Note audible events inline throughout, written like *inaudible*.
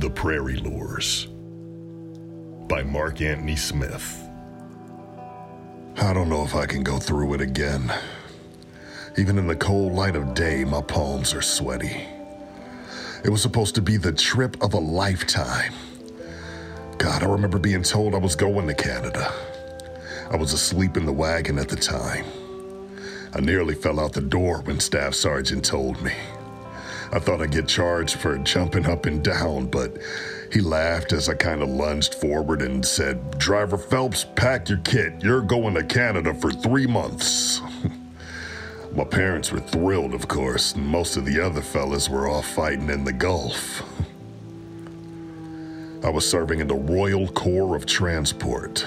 The Prairie Lures by Mark Anthony Smith. I don't know if I can go through it again. Even in the cold light of day, my palms are sweaty. It was supposed to be the trip of a lifetime. God, I remember being told I was going to Canada. I was asleep in the wagon at the time. I nearly fell out the door when Staff Sergeant told me. I thought I'd get charged for jumping up and down, but he laughed as I kind of lunged forward and said, Driver Phelps, pack your kit. You're going to Canada for three months. *laughs* My parents were thrilled, of course, and most of the other fellas were off fighting in the Gulf. *laughs* I was serving in the Royal Corps of Transport.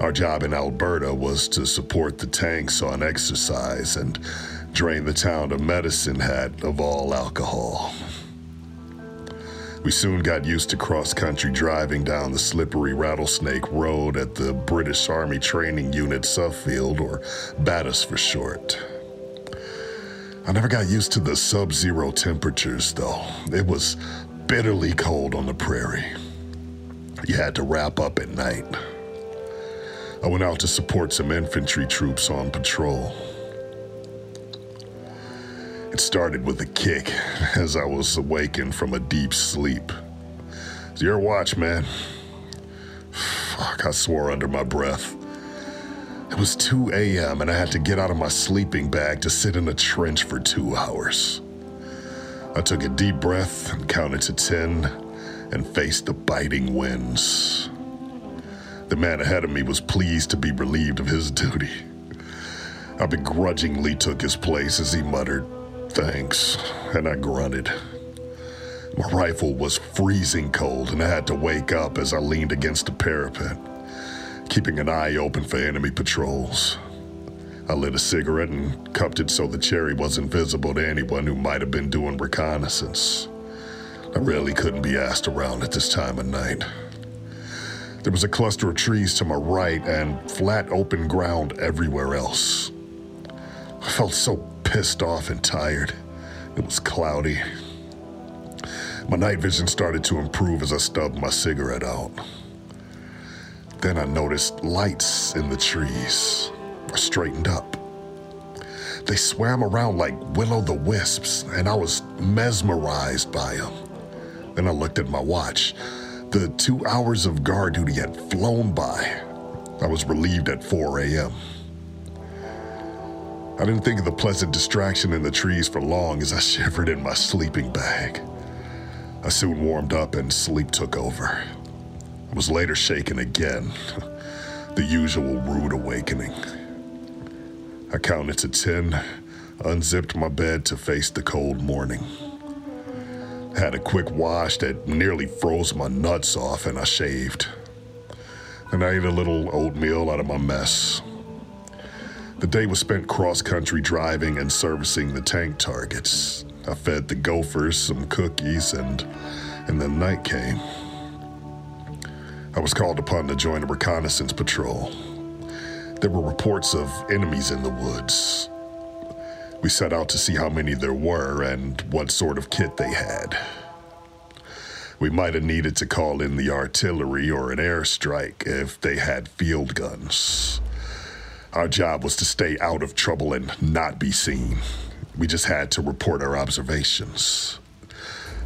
Our job in Alberta was to support the tanks on exercise and drain the town of Medicine Hat of all alcohol. We soon got used to cross country driving down the slippery Rattlesnake Road at the British Army Training Unit Suffield, or BATUS for short. I never got used to the sub zero temperatures, though. It was bitterly cold on the prairie. You had to wrap up at night. I went out to support some infantry troops on patrol. It started with a kick as I was awakened from a deep sleep. It's your watch, man. Fuck, I swore under my breath. It was 2 a.m., and I had to get out of my sleeping bag to sit in a trench for two hours. I took a deep breath and counted to 10 and faced the biting winds. The man ahead of me was pleased to be relieved of his duty. I begrudgingly took his place as he muttered, Thanks, and I grunted. My rifle was freezing cold, and I had to wake up as I leaned against the parapet, keeping an eye open for enemy patrols. I lit a cigarette and cupped it so the cherry wasn't visible to anyone who might have been doing reconnaissance. I really couldn't be asked around at this time of night. There was a cluster of trees to my right and flat open ground everywhere else. I felt so pissed off and tired. It was cloudy. My night vision started to improve as I stubbed my cigarette out. Then I noticed lights in the trees I straightened up. They swam around like will o' the wisps, and I was mesmerized by them. Then I looked at my watch. The two hours of guard duty had flown by. I was relieved at 4 a.m. I didn't think of the pleasant distraction in the trees for long as I shivered in my sleeping bag. I soon warmed up and sleep took over. I was later shaken again. *laughs* the usual rude awakening. I counted to ten, unzipped my bed to face the cold morning. Had a quick wash that nearly froze my nuts off, and I shaved. Then I ate a little oatmeal out of my mess. The day was spent cross country driving and servicing the tank targets. I fed the gophers some cookies and and then night came. I was called upon to join a reconnaissance patrol. There were reports of enemies in the woods. We set out to see how many there were and what sort of kit they had. We might have needed to call in the artillery or an airstrike if they had field guns. Our job was to stay out of trouble and not be seen. We just had to report our observations.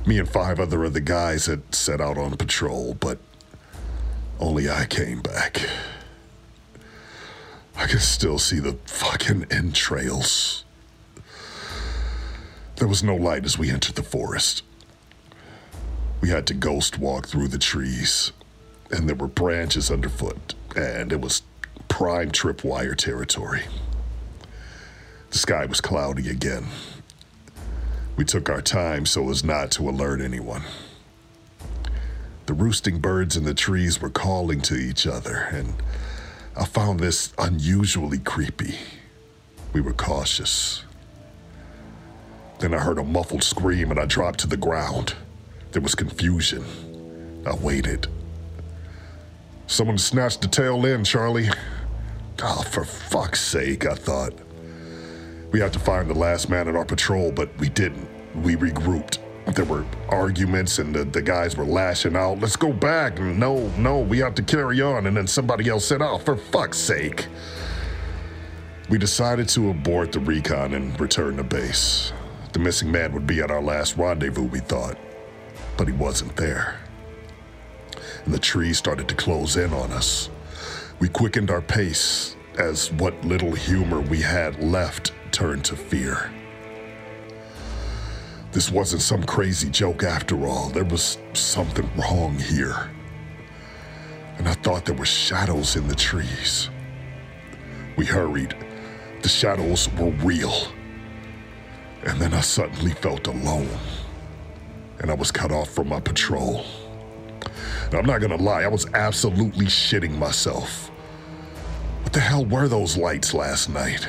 Me and five other of the guys had set out on patrol, but only I came back. I can still see the fucking entrails. There was no light as we entered the forest. We had to ghost walk through the trees, and there were branches underfoot, and it was prime tripwire territory. The sky was cloudy again. We took our time so as not to alert anyone. The roosting birds in the trees were calling to each other, and I found this unusually creepy. We were cautious. Then I heard a muffled scream and I dropped to the ground. There was confusion. I waited. Someone snatched the tail end, Charlie. Oh, for fuck's sake, I thought. We had to find the last man in our patrol, but we didn't. We regrouped. There were arguments and the, the guys were lashing out. Let's go back. No, no, we have to carry on. And then somebody else said, oh, for fuck's sake. We decided to abort the recon and return to base. The missing man would be at our last rendezvous, we thought. But he wasn't there. And the trees started to close in on us. We quickened our pace as what little humor we had left turned to fear. This wasn't some crazy joke after all. There was something wrong here. And I thought there were shadows in the trees. We hurried. The shadows were real. And then I suddenly felt alone. And I was cut off from my patrol. Now, I'm not gonna lie, I was absolutely shitting myself. What the hell were those lights last night?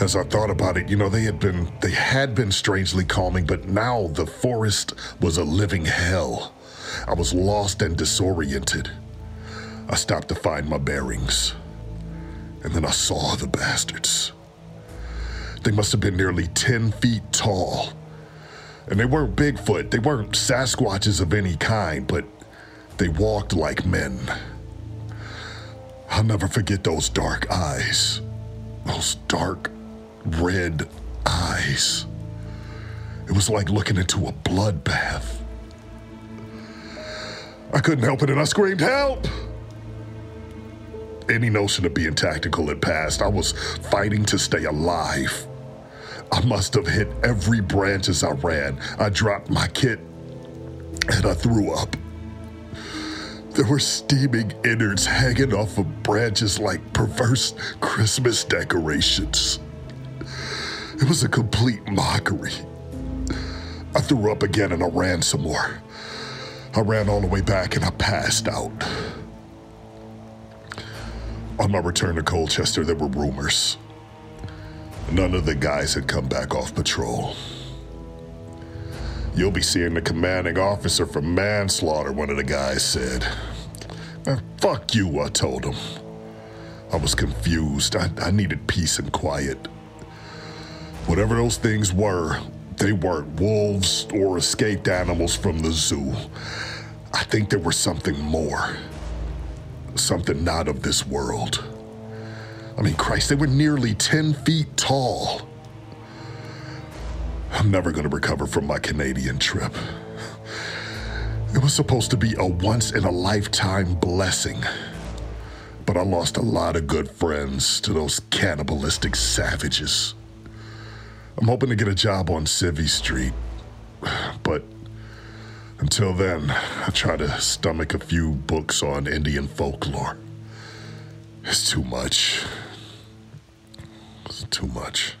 As I thought about it, you know, they had been they had been strangely calming, but now the forest was a living hell. I was lost and disoriented. I stopped to find my bearings. And then I saw the bastards. They must have been nearly 10 feet tall. And they weren't Bigfoot, they weren't Sasquatches of any kind, but they walked like men. I'll never forget those dark eyes. Those dark, red eyes. It was like looking into a bloodbath. I couldn't help it and I screamed, Help! Any notion of being tactical had passed. I was fighting to stay alive. I must have hit every branch as I ran. I dropped my kit and I threw up. There were steaming innards hanging off of branches like perverse Christmas decorations. It was a complete mockery. I threw up again and I ran some more. I ran all the way back and I passed out. On my return to Colchester, there were rumors. None of the guys had come back off patrol. You'll be seeing the commanding officer for manslaughter, one of the guys said. Fuck you, I told him. I was confused. I, I needed peace and quiet. Whatever those things were, they weren't wolves or escaped animals from the zoo. I think there was something more. Something not of this world. I mean, Christ, they were nearly 10 feet tall. I'm never going to recover from my Canadian trip. It was supposed to be a once in a lifetime blessing. But I lost a lot of good friends to those cannibalistic savages. I'm hoping to get a job on Civvy Street. But until then, I try to stomach a few books on Indian folklore. It's too much. It's too much.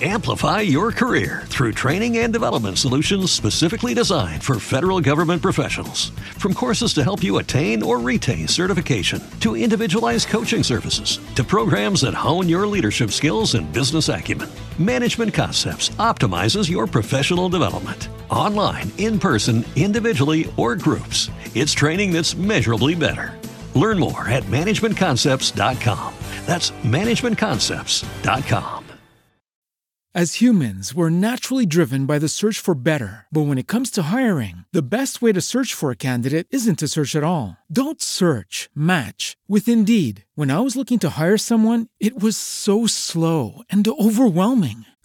Amplify your career through training and development solutions specifically designed for federal government professionals. From courses to help you attain or retain certification, to individualized coaching services, to programs that hone your leadership skills and business acumen, Management Concepts optimizes your professional development. Online, in person, individually, or groups, it's training that's measurably better. Learn more at managementconcepts.com. That's managementconcepts.com. As humans, we're naturally driven by the search for better. But when it comes to hiring, the best way to search for a candidate isn't to search at all. Don't search, match with Indeed. When I was looking to hire someone, it was so slow and overwhelming.